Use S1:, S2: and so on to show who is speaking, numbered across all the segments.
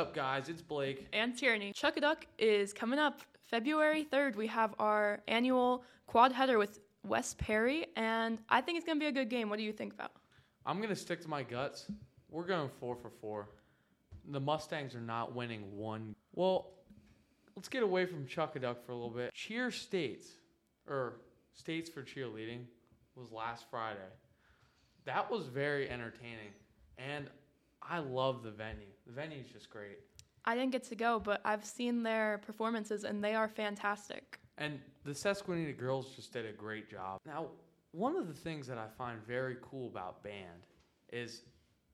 S1: What's up, guys? It's Blake.
S2: and Tierney. Chuckaduck is coming up February 3rd. We have our annual quad header with West Perry, and I think it's going to be a good game. What do you think about?
S1: I'm going to stick to my guts. We're going four for four. The Mustangs are not winning one. Well, let's get away from Chuckaduck for a little bit. Cheer States, or States for Cheerleading, was last Friday. That was very entertaining, and I love the venue. The venue is just great.
S2: I didn't get to go, but I've seen their performances, and they are fantastic.
S1: And the Susquehanna girls just did a great job. Now, one of the things that I find very cool about band is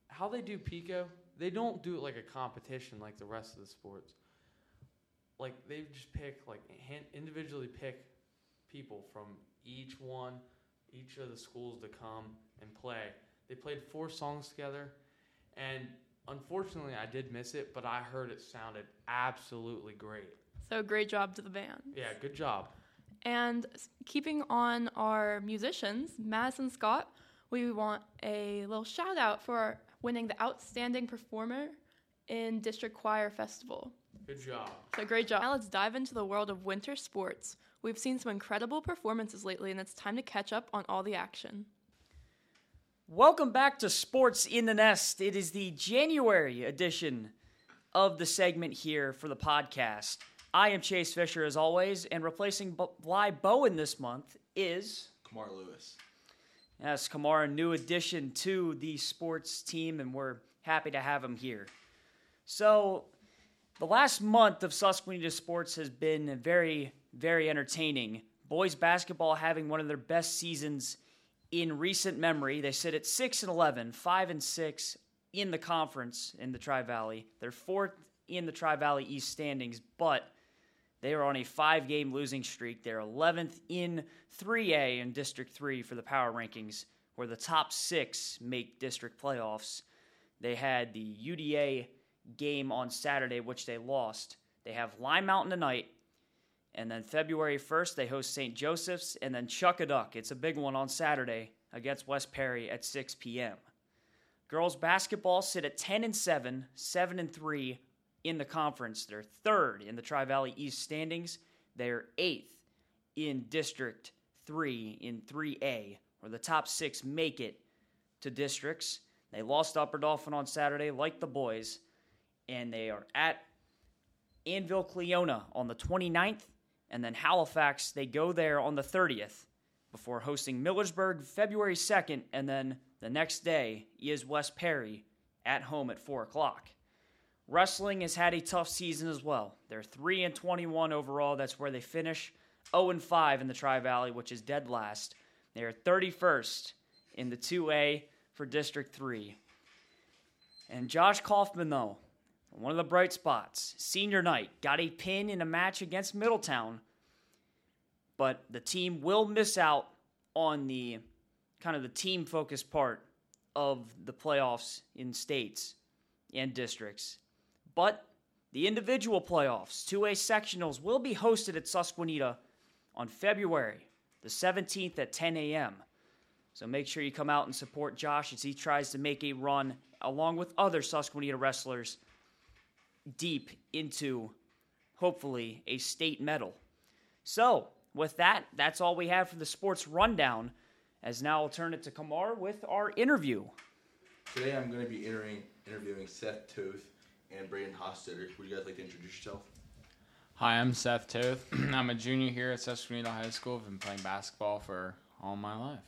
S1: how they do Pico. They don't do it like a competition like the rest of the sports. Like they just pick like hand, individually pick people from each one, each of the schools to come and play. They played four songs together, and unfortunately, I did miss it, but I heard it sounded absolutely great.
S2: So great job to the band.
S1: Yeah, good job.
S2: And keeping on our musicians, Madison Scott, we want a little shout out for winning the Outstanding Performer in District Choir Festival.
S1: Good job.
S2: So great job. Now let's dive into the world of winter sports. We've seen some incredible performances lately, and it's time to catch up on all the action.
S3: Welcome back to Sports in the Nest. It is the January edition of the segment here for the podcast. I am Chase Fisher as always, and replacing B- Bly Bowen this month is
S4: Kamar Lewis.
S3: yes, Kamara, a new addition to the sports team, and we're happy to have him here. So, the last month of Susquehanna sports has been very, very entertaining. Boys basketball having one of their best seasons in recent memory. They sit at 6 and 11, 5 and 6 in the conference in the Tri Valley. They're fourth in the Tri Valley East standings, but they are on a five game losing streak. They're 11th in 3A in District 3 for the power rankings, where the top six make district playoffs. They had the UDA game on Saturday, which they lost. They have Line Mountain tonight. And then February 1st, they host St. Joseph's and then Chuck a Duck. It's a big one on Saturday against West Perry at 6 p.m. Girls basketball sit at 10 and 7, 7 and 3 in the conference. They're third in the Tri Valley East standings. They're eighth in District 3 in 3A, where the top six make it to districts. They lost Upper Dauphin on Saturday, like the boys, and they are at Annville Cleona on the 29th, and then Halifax, they go there on the 30th before hosting Millersburg February 2nd, and then the next day is West Perry at home at 4 o'clock. Wrestling has had a tough season as well. They're 3 and 21 overall. That's where they finish 0 and 5 in the Tri Valley, which is dead last. They are 31st in the 2A for District 3. And Josh Kaufman, though, one of the bright spots, senior night, got a pin in a match against Middletown, but the team will miss out on the kind of the team focused part of the playoffs in states and districts. But the individual playoffs, 2A sectionals, will be hosted at Susquehanna on February the 17th at 10 a.m. So make sure you come out and support Josh as he tries to make a run along with other Susquehanna wrestlers deep into hopefully a state medal. So, with that, that's all we have for the sports rundown. As now I'll turn it to Kamar with our interview.
S4: Today I'm going to be entering, interviewing Seth Toth and Braden Hostetter. Would you guys like to introduce yourself?
S5: Hi, I'm Seth Toth. I'm a junior here at Susquehanna High School. I've been playing basketball for all my life.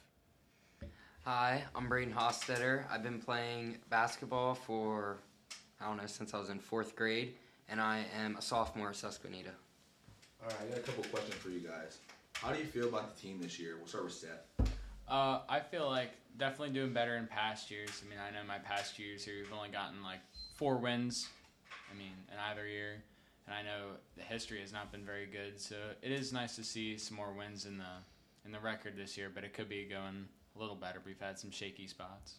S6: Hi, I'm Braden Hostetter. I've been playing basketball for, I don't know, since I was in fourth grade, and I am a sophomore at Susquehanna.
S4: All right, I got a couple questions for you guys. How do you feel about the team this year? We'll start with Seth.
S5: Uh, I feel like definitely doing better in past years. I mean, I know my past years here, we've only gotten like four wins. I mean, in either year, and I know the history has not been very good. So it is nice to see some more wins in the in the record this year. But it could be going a little better. We've had some shaky spots.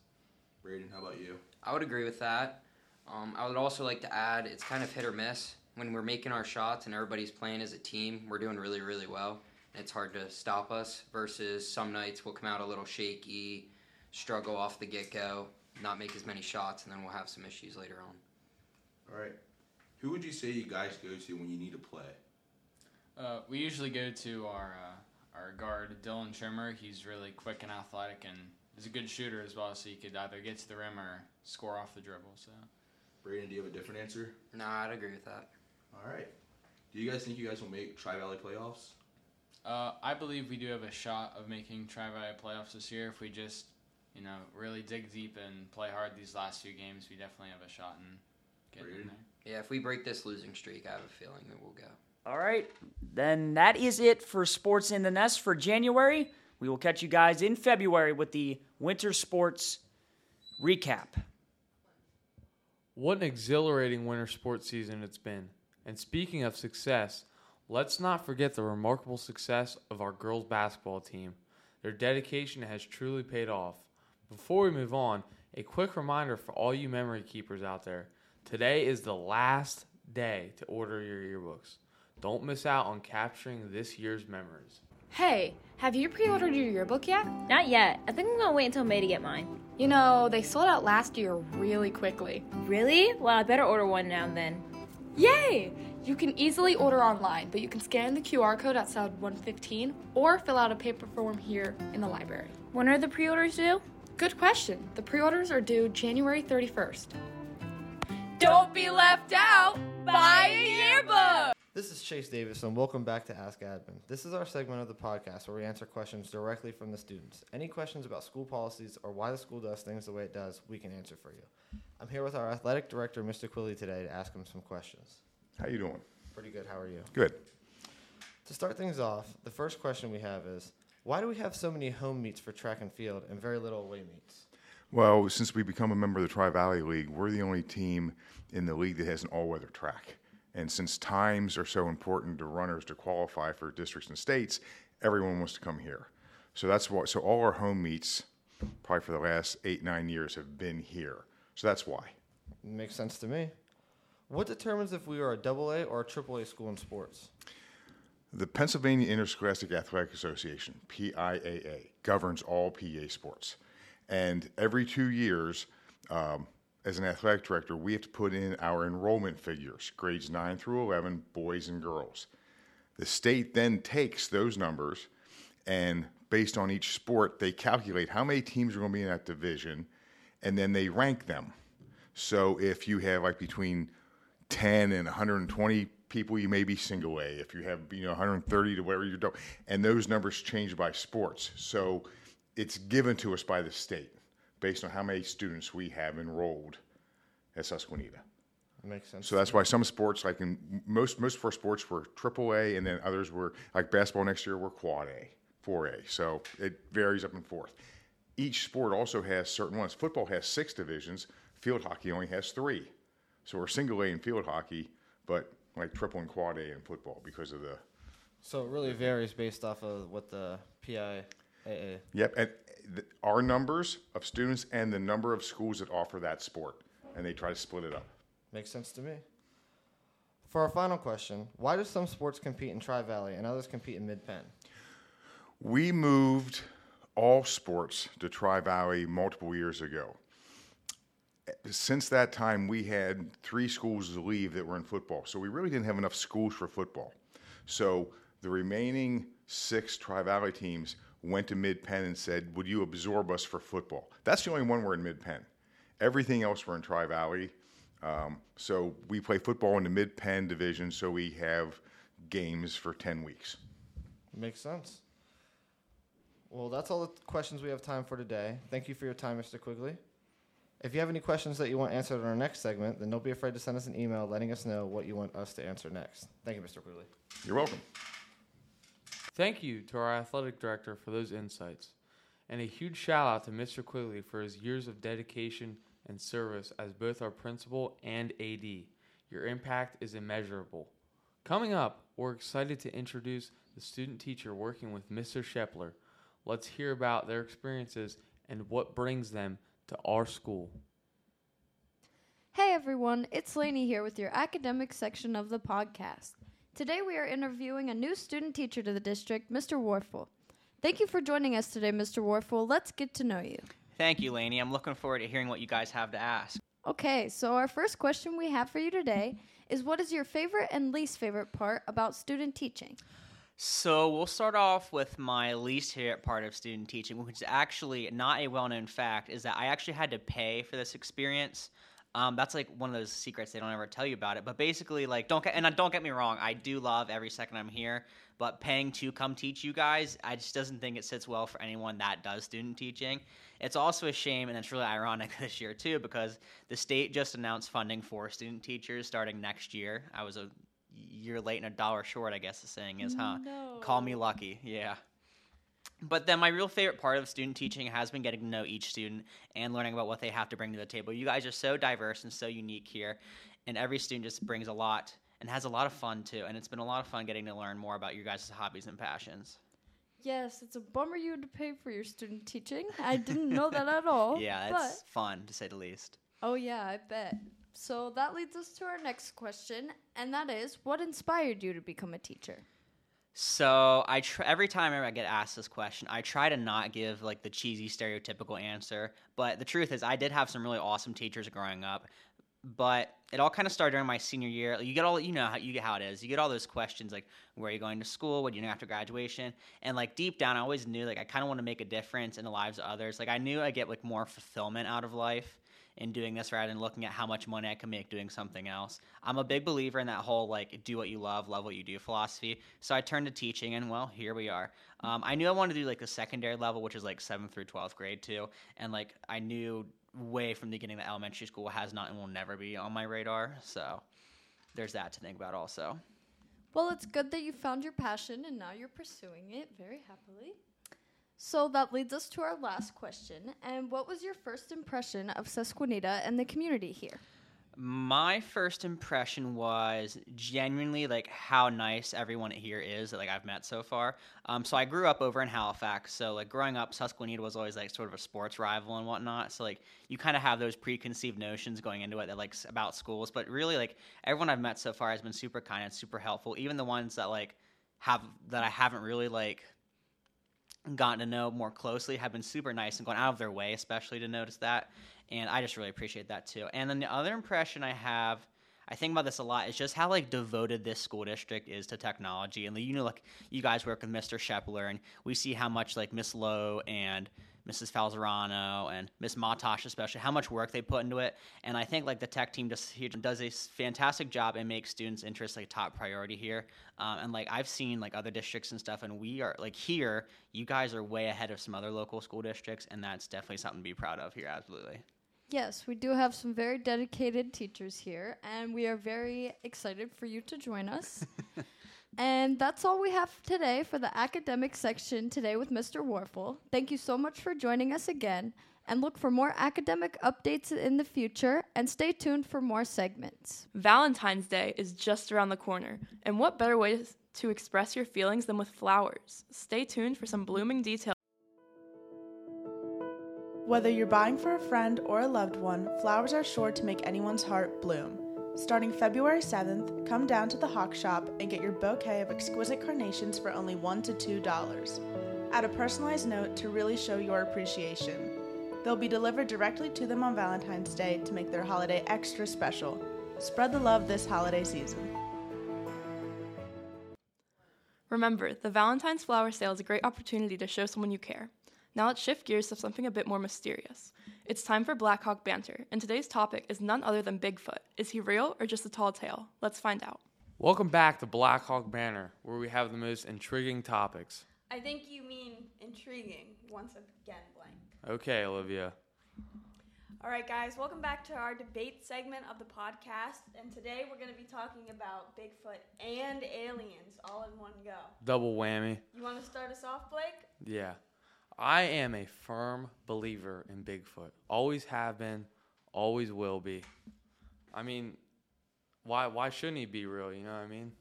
S4: Braden, how about you?
S6: I would agree with that. Um, I would also like to add it's kind of hit or miss. When we're making our shots and everybody's playing as a team, we're doing really, really well. And it's hard to stop us versus some nights we'll come out a little shaky, struggle off the get go, not make as many shots, and then we'll have some issues later on.
S4: All right. Who would you say you guys go to when you need to play?
S5: Uh, we usually go to our uh, our guard Dylan Trimmer. He's really quick and athletic, and is a good shooter as well. So he could either get to the rim or score off the dribble. So
S4: Braden, do you have a different answer?
S6: No, I'd agree with that.
S4: All right. Do you guys think you guys will make Tri Valley playoffs?
S5: uh, I believe we do have a shot of making Tri Valley playoffs this year if we just you know really dig deep and play hard these last few games. We definitely have a shot in getting in there.
S6: Yeah, if we break this losing streak, I have a feeling that we'll go.
S3: All right, then that is it for Sports in the Nest for January. We will catch you guys in February with the winter sports recap.
S1: What an exhilarating winter sports season it's been. And speaking of success, let's not forget the remarkable success of our girls basketball team. Their dedication has truly paid off. Before we move on, a quick reminder for all you memory keepers out there. Today is the last day to order your yearbooks. Don't miss out on capturing this year's memories.
S7: Hey, have you pre ordered your yearbook yet?
S8: Not yet. I think I'm gonna wait until May to get mine.
S7: You know, they sold out last year really quickly.
S8: Really? Well, I better order one now and then.
S7: Yay! You can easily order online, but you can scan the QR code outside 115 or fill out a paper form here in the library.
S8: When are the pre orders due?
S7: Good question. The pre orders are due January 31st.
S2: Don't be left out. Buy a yearbook.
S9: This is Chase Davis, and welcome back to Ask Admin. This is our segment of the podcast where we answer questions directly from the students. Any questions about school policies or why the school does things the way it does, we can answer for you. I'm here with our athletic director, Mr. Quigley, today to ask him some questions.
S10: How you doing?
S9: Pretty good. How are you?
S10: Good.
S9: To start things off, the first question we have is why do we have so many home meets for track and field and very little away meets?
S10: Well, since we become a member of the Tri Valley League, we're the only team in the league that has an all-weather track. And since times are so important to runners to qualify for districts and states, everyone wants to come here. So that's why. So all our home meets, probably for the last eight nine years, have been here. So that's why.
S9: Makes sense to me. What determines if we are a double A or a triple A school in sports?
S10: The Pennsylvania Interscholastic Athletic Association (PIAA) governs all PA sports, and every two years, um, as an athletic director, we have to put in our enrollment figures, grades 9 through 11, boys and girls. The state then takes those numbers and, based on each sport, they calculate how many teams are going to be in that division and then they rank them. So if you have like between 10 and 120 people, you may be single A. If you have, you know, 130 to whatever you don't, and those numbers change by sports. So it's given to us by the state based on how many students we have enrolled at Susquehanna.
S9: Makes sense.
S10: So that's why some sports, like in most most of our sports, were triple A, and then others were like basketball next year were quad A, four A. So it varies up and forth. Each sport also has certain ones. Football has six divisions. Field hockey only has three. So we're single A in field hockey, but like triple and quad A in football because of the.
S9: So it really varies based off of what the PIAA.
S10: Yep, and th- our numbers of students and the number of schools that offer that sport, and they try to split it up.
S9: Makes sense to me. For our final question, why do some sports compete in Tri Valley and others compete in Mid Penn?
S10: We moved all sports to Tri Valley multiple years ago. Since that time, we had three schools leave that were in football, so we really didn't have enough schools for football. So the remaining six Tri Valley teams went to Mid Penn and said, Would you absorb us for football? That's the only one we're in Mid Penn. Everything else we're in Tri Valley. Um, so we play football in the Mid Penn division, so we have games for 10 weeks.
S9: Makes sense. Well, that's all the questions we have time for today. Thank you for your time, Mr. Quigley. If you have any questions that you want answered in our next segment, then don't be afraid to send us an email letting us know what you want us to answer next. Thank you, Mr. Quigley.
S10: You're welcome.
S1: Thank you to our athletic director for those insights. And a huge shout out to Mr. Quigley for his years of dedication and service as both our principal and AD. Your impact is immeasurable. Coming up, we're excited to introduce the student teacher working with Mr. Shepler. Let's hear about their experiences and what brings them to our school.
S11: Hey everyone, it's Lainey here with your academic section of the podcast. Today we are interviewing a new student teacher to the district, Mr. Warfel. Thank you for joining us today, Mr. Warfel. Let's get to know you.
S12: Thank you, Lainey. I'm looking forward to hearing what you guys have to ask.
S11: Okay, so our first question we have for you today is what is your favorite and least favorite part about student teaching?
S12: So we'll start off with my least favorite part of student teaching, which is actually not a well-known fact, is that I actually had to pay for this experience. Um, that's like one of those secrets they don't ever tell you about it. But basically, like, don't get and uh, don't get me wrong, I do love every second I'm here. But paying to come teach you guys, I just doesn't think it sits well for anyone that does student teaching. It's also a shame, and it's really ironic this year too, because the state just announced funding for student teachers starting next year. I was a year late and a dollar short, I guess the saying is, huh?
S11: No.
S12: Call me lucky, yeah. But then my real favorite part of student teaching has been getting to know each student and learning about what they have to bring to the table. You guys are so diverse and so unique here, and every student just brings a lot and has a lot of fun too. And it's been a lot of fun getting to learn more about your guys' hobbies and passions.
S11: Yes, it's a bummer you had to pay for your student teaching. I didn't know that at all.
S12: yeah, it's fun to say the least.
S11: Oh, yeah, I bet. So that leads us to our next question, and that is what inspired you to become a teacher?
S12: So I tr- every time I get asked this question, I try to not give like the cheesy stereotypical answer. But the truth is, I did have some really awesome teachers growing up. But it all kind of started during my senior year. You get all you know how you get how it is. You get all those questions like, where are you going to school? What do you know after graduation? And like deep down, I always knew like I kind of want to make a difference in the lives of others. Like I knew I get like more fulfillment out of life in doing this rather than looking at how much money I can make doing something else. I'm a big believer in that whole like do what you love, love what you do philosophy. So I turned to teaching, and well, here we are. Um, I knew I wanted to do like the secondary level, which is like seventh through twelfth grade too, and like I knew way from the beginning that elementary school has not and will never be on my radar. So there's that to think about also.
S11: Well, it's good that you found your passion and now you're pursuing it very happily. So that leads us to our last question. And what was your first impression of Susquehanna and the community here?
S12: My first impression was genuinely like how nice everyone here is that like I've met so far. Um, so I grew up over in Halifax. So like growing up, Susquehanna was always like sort of a sports rival and whatnot. So like you kind of have those preconceived notions going into it that like about schools. But really like everyone I've met so far has been super kind and super helpful. Even the ones that like have that I haven't really like gotten to know more closely have been super nice and going out of their way, especially to notice that. And I just really appreciate that too. And then the other impression I have, I think about this a lot, is just how like devoted this school district is to technology. And you know, like you guys work with Mr. Shepler, and we see how much like Miss Lowe and Mrs. Falzerano and Miss Matosh especially, how much work they put into it. And I think like the tech team just here does a fantastic job and makes students' interest like a top priority here. Um, and like I've seen like other districts and stuff, and we are like here, you guys are way ahead of some other local school districts, and that's definitely something to be proud of here. Absolutely.
S11: Yes, we do have some very dedicated teachers here, and we are very excited for you to join us. and that's all we have today for the academic section today with Mr. Warfel. Thank you so much for joining us again, and look for more academic updates in the future, and stay tuned for more segments.
S2: Valentine's Day is just around the corner, and what better way to express your feelings than with flowers? Stay tuned for some blooming details.
S13: Whether you're buying for a friend or a loved one, flowers are sure to make anyone's heart bloom. Starting February 7th, come down to the Hawk Shop and get your bouquet of exquisite carnations for only $1 to $2. Add a personalized note to really show your appreciation. They'll be delivered directly to them on Valentine's Day to make their holiday extra special. Spread the love this holiday season.
S2: Remember, the Valentine's flower sale is a great opportunity to show someone you care. Now let's shift gears to something a bit more mysterious. It's time for Blackhawk banter, and today's topic is none other than Bigfoot. Is he real or just a tall tale? Let's find out.
S1: Welcome back to Blackhawk Banter, where we have the most intriguing topics.
S14: I think you mean intriguing once again, blank.
S1: Okay, Olivia.
S14: All right, guys, welcome back to our debate segment of the podcast. And today we're going to be talking about Bigfoot and aliens all in one go.
S1: Double whammy.
S14: You want to start us off, Blake?
S1: Yeah. I am a firm believer in Bigfoot. Always have been, always will be. I mean, why why shouldn't he be real, you know what I mean?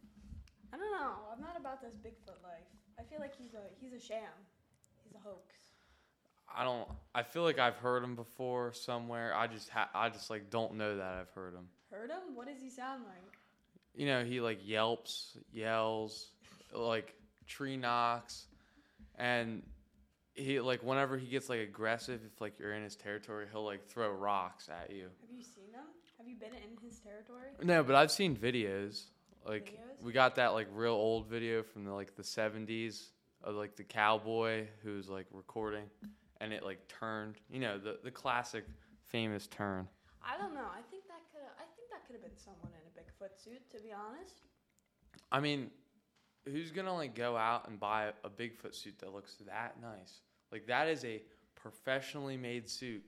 S14: I don't know. I'm not about this Bigfoot life. I feel like he's a he's a sham. He's a hoax.
S1: I don't I feel like I've heard him before somewhere. I just ha- I just like don't know that I've heard him.
S14: Heard him? What does he sound like?
S1: You know, he like yelps, yells, like tree knocks and he like whenever he gets like aggressive, if like you're in his territory, he'll like throw rocks at you.
S14: Have you seen them? Have you been in his territory?
S1: No, but I've seen videos. Like
S14: Videos?
S1: we got that like real old video from the like the seventies of like the cowboy who's like recording and it like turned. You know, the the classic famous turn.
S14: I don't know. I think that could. I think that could have been someone in a Bigfoot suit. To be honest.
S1: I mean, who's gonna like go out and buy a Bigfoot suit that looks that nice? Like that is a professionally made suit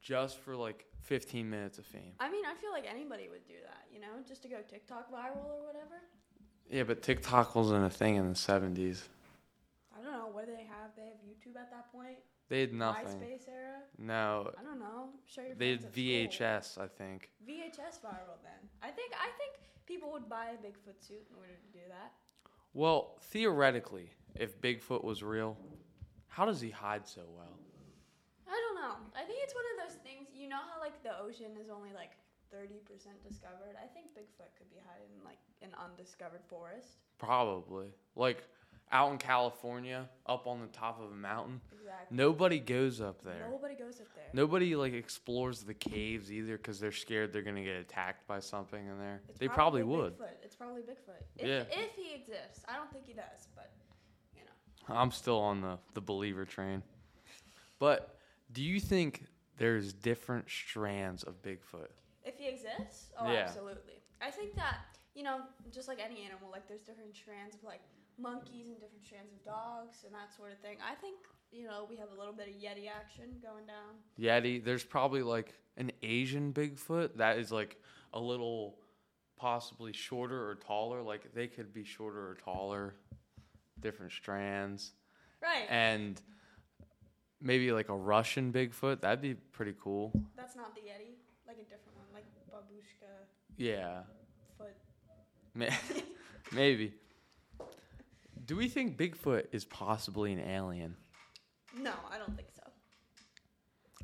S1: just for like 15 minutes of fame.
S14: I mean, I feel like anybody would do that. You know, just to go TikTok viral or whatever.
S1: Yeah, but TikTok wasn't a thing in the 70s.
S14: I don't know. What do they have? They have YouTube at that point.
S1: They had nothing.
S14: MySpace era.
S1: No.
S14: I don't know. Show your
S1: They had
S14: at school.
S1: VHS, I think.
S14: VHS viral then. I think I think people would buy a Bigfoot suit in order to do that.
S1: Well, theoretically, if Bigfoot was real, how does he hide so well?
S14: I don't know. I think it's one of those things. You know how like the ocean is only like thirty percent discovered. I think Bigfoot could be hiding in like an undiscovered forest.
S1: Probably. Like out in California, up on the top of a mountain.
S14: Exactly.
S1: Nobody goes up there.
S14: Nobody goes up there.
S1: Nobody like explores the caves either because they're scared they're gonna get attacked by something in there.
S14: It's
S1: they probably, would.
S14: Bigfoot. It's probably Bigfoot. If,
S1: Yeah.
S14: if he exists, I don't think he does, but you know.
S1: I'm still on the the believer train. But do you think there's different strands of Bigfoot?
S14: If he exists, oh,
S1: Yeah.
S14: absolutely. I think that you know, just like any animal, like there's different strands of like monkeys and different strands of dogs and that sort of thing. I think you know we have a little bit of Yeti action going down.
S1: Yeti, there's probably like an Asian Bigfoot that is like a little possibly shorter or taller. Like they could be shorter or taller, different strands.
S14: Right.
S1: And maybe like a Russian Bigfoot. That'd be pretty cool.
S14: That's not the Yeti, like a different one, like babushka
S1: Yeah.
S14: foot.
S1: Maybe. Do we think Bigfoot is possibly an alien?
S14: No, I don't think so.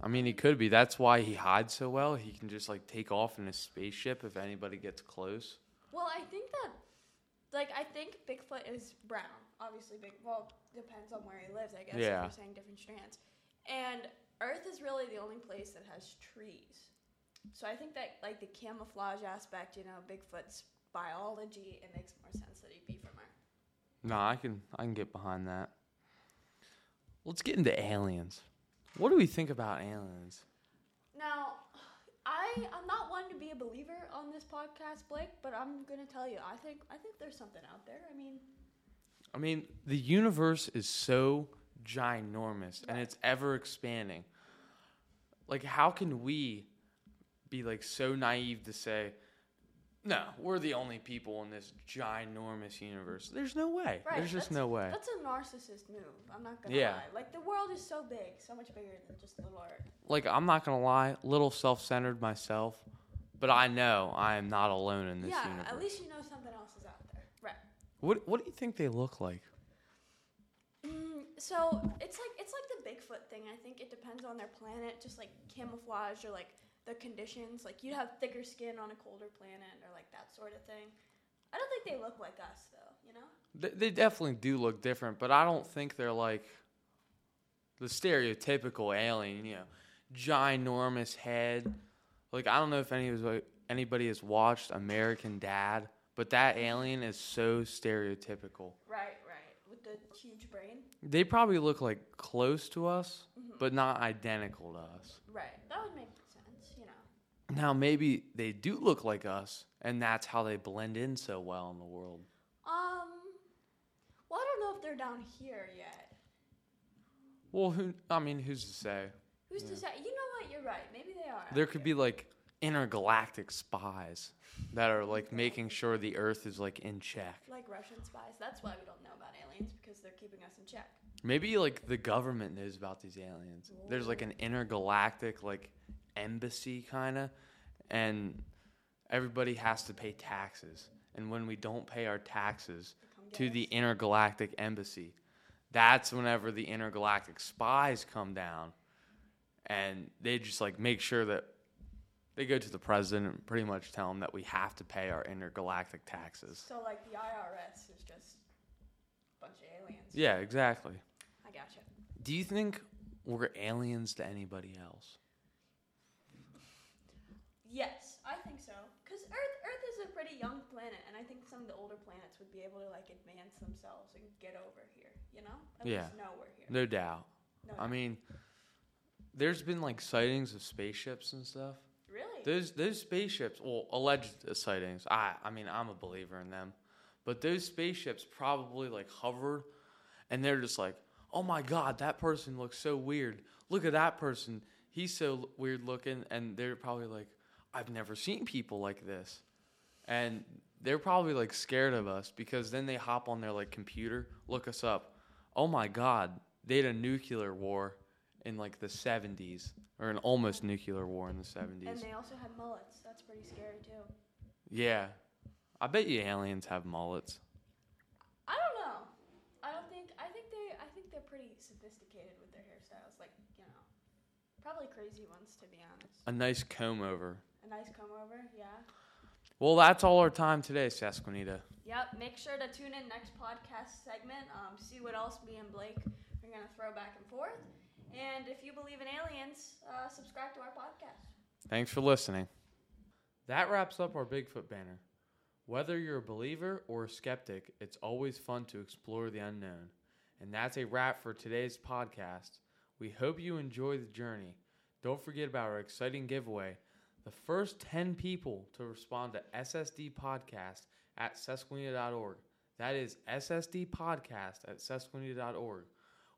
S1: I mean, he could be. That's why he hides so well. He can just like take off in his spaceship if anybody gets close.
S14: Well, I think that, like, I think Bigfoot is brown. Obviously, big. Well, depends on where he lives, I guess. If you're saying different strands, and Earth is really the only place that has trees. So I think that, like, the camouflage aspect, you know, Bigfoot's biology, it makes more sense that he'd be from Earth.
S1: No, I can I can get behind that. Let's get into aliens. What do we think about aliens?
S14: Now, I I'm not one to be a believer on this podcast, Blake, but I'm gonna tell you, I think I think there's something out there. I mean,
S1: I mean, the universe is so ginormous and it's ever expanding. Like how can we be like so naive to say no, we're the only people in this ginormous universe. There's no way.
S14: right?
S1: There's just no way.
S14: That's a narcissist move. I'm not gonna
S1: Yeah.
S14: lie. Like the world is so big, so much bigger than just little Earth.
S1: Like I'm not going to lie, little self-centered myself, but I know I am not alone in this
S14: yeah,
S1: universe.
S14: at least you know something else is out there. Right.
S1: What what do you think they look like?
S14: Mm, so it's like it's like the Bigfoot thing. I think it depends on their planet, just like camouflage or like the conditions. Like you'd have thicker skin on a colder planet or like that sort of thing. I don't think they look like us though. You know.
S1: They, they definitely do look different, but I don't think they're like the stereotypical alien. You know, ginormous head. Like I don't know if any anybody has watched American Dad, but that alien is so stereotypical.
S14: Right, right. With the huge brain.
S1: They probably look like close to us,
S14: Mhm.
S1: but not identical to us.
S14: Right. That would make sense. You know.
S1: Now maybe they do look like us, and that's how they blend in so well in the world.
S14: Um. Well, I don't know if they're down here yet.
S1: Well, who? I mean, who's to say?
S14: Who's
S1: Yeah.
S14: to say? You know what? You're right. Maybe they are.
S1: There could be like intergalactic spies that are like making sure the Earth is like in check.
S14: Like Russian spies. That's why we don't know about aliens because they're keeping us in check.
S1: Maybe like the government knows about these aliens. There's like an intergalactic like embassy kind of, and everybody has to pay taxes. And when we don't pay our taxes to the intergalactic embassy, that's whenever the intergalactic spies come down, and they just like make sure that they go to the president and pretty much tell him that we have to pay our intergalactic taxes.
S14: So like the IRS is just a bunch of aliens.
S1: Yeah, exactly.
S14: I gotcha.
S1: Do you think we're aliens to anybody else?
S14: Yes, I think so. Cause Earth Earth is a pretty young planet, and I think some of the older planets would be able to like advance themselves and get over here. You know, at
S1: yeah.
S14: least know we're here.
S1: No doubt.
S14: No
S1: I
S14: doubt.
S1: mean, there's been like sightings of spaceships and stuff.
S14: Really?
S1: Those those spaceships, well, alleged sightings. I I mean, I'm a believer in them, but those spaceships probably like hovered, and they're just like, oh my god, that person looks so weird. Look at that person, he's so weird looking, and they're probably like, I've never seen people like this, and they're probably like scared of us because then they hop on their like computer, look us up. Oh my god, they had a nuclear war in like the 70s or an almost nuclear war in the 70s.
S14: And they also had mullets. That's pretty scary too.
S1: Yeah. I bet you aliens have mullets.
S14: I don't know. I don't think. I think they. I think they're pretty sophisticated with their hairstyles. Like you know, probably crazy ones to be honest.
S1: A nice comb over.
S14: Nice come over. Yeah.
S1: Well, that's all our time today, Susquehanna.
S14: Yep. Make sure to tune in next podcast segment. Um, see what else me and Blake are gonna throw back and forth. And if you believe in aliens, uh, subscribe to our podcast.
S1: Thanks for listening. That wraps up our Bigfoot banner. Whether you're a believer or a skeptic, it's always fun to explore the unknown. And that's a wrap for today's podcast. We hope you enjoy the journey. Don't forget about our exciting giveaway. The first 10 people to respond to SSD Podcast at Sesquina.org. That is SSD Podcast at Sesquina.org.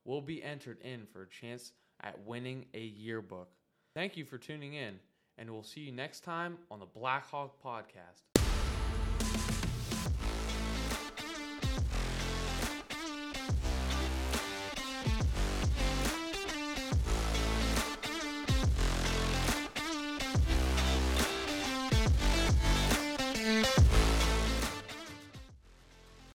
S1: Will be entered in for a chance at winning a yearbook. Thank you for tuning in, and we'll see you next time on the Blackhawk Podcast.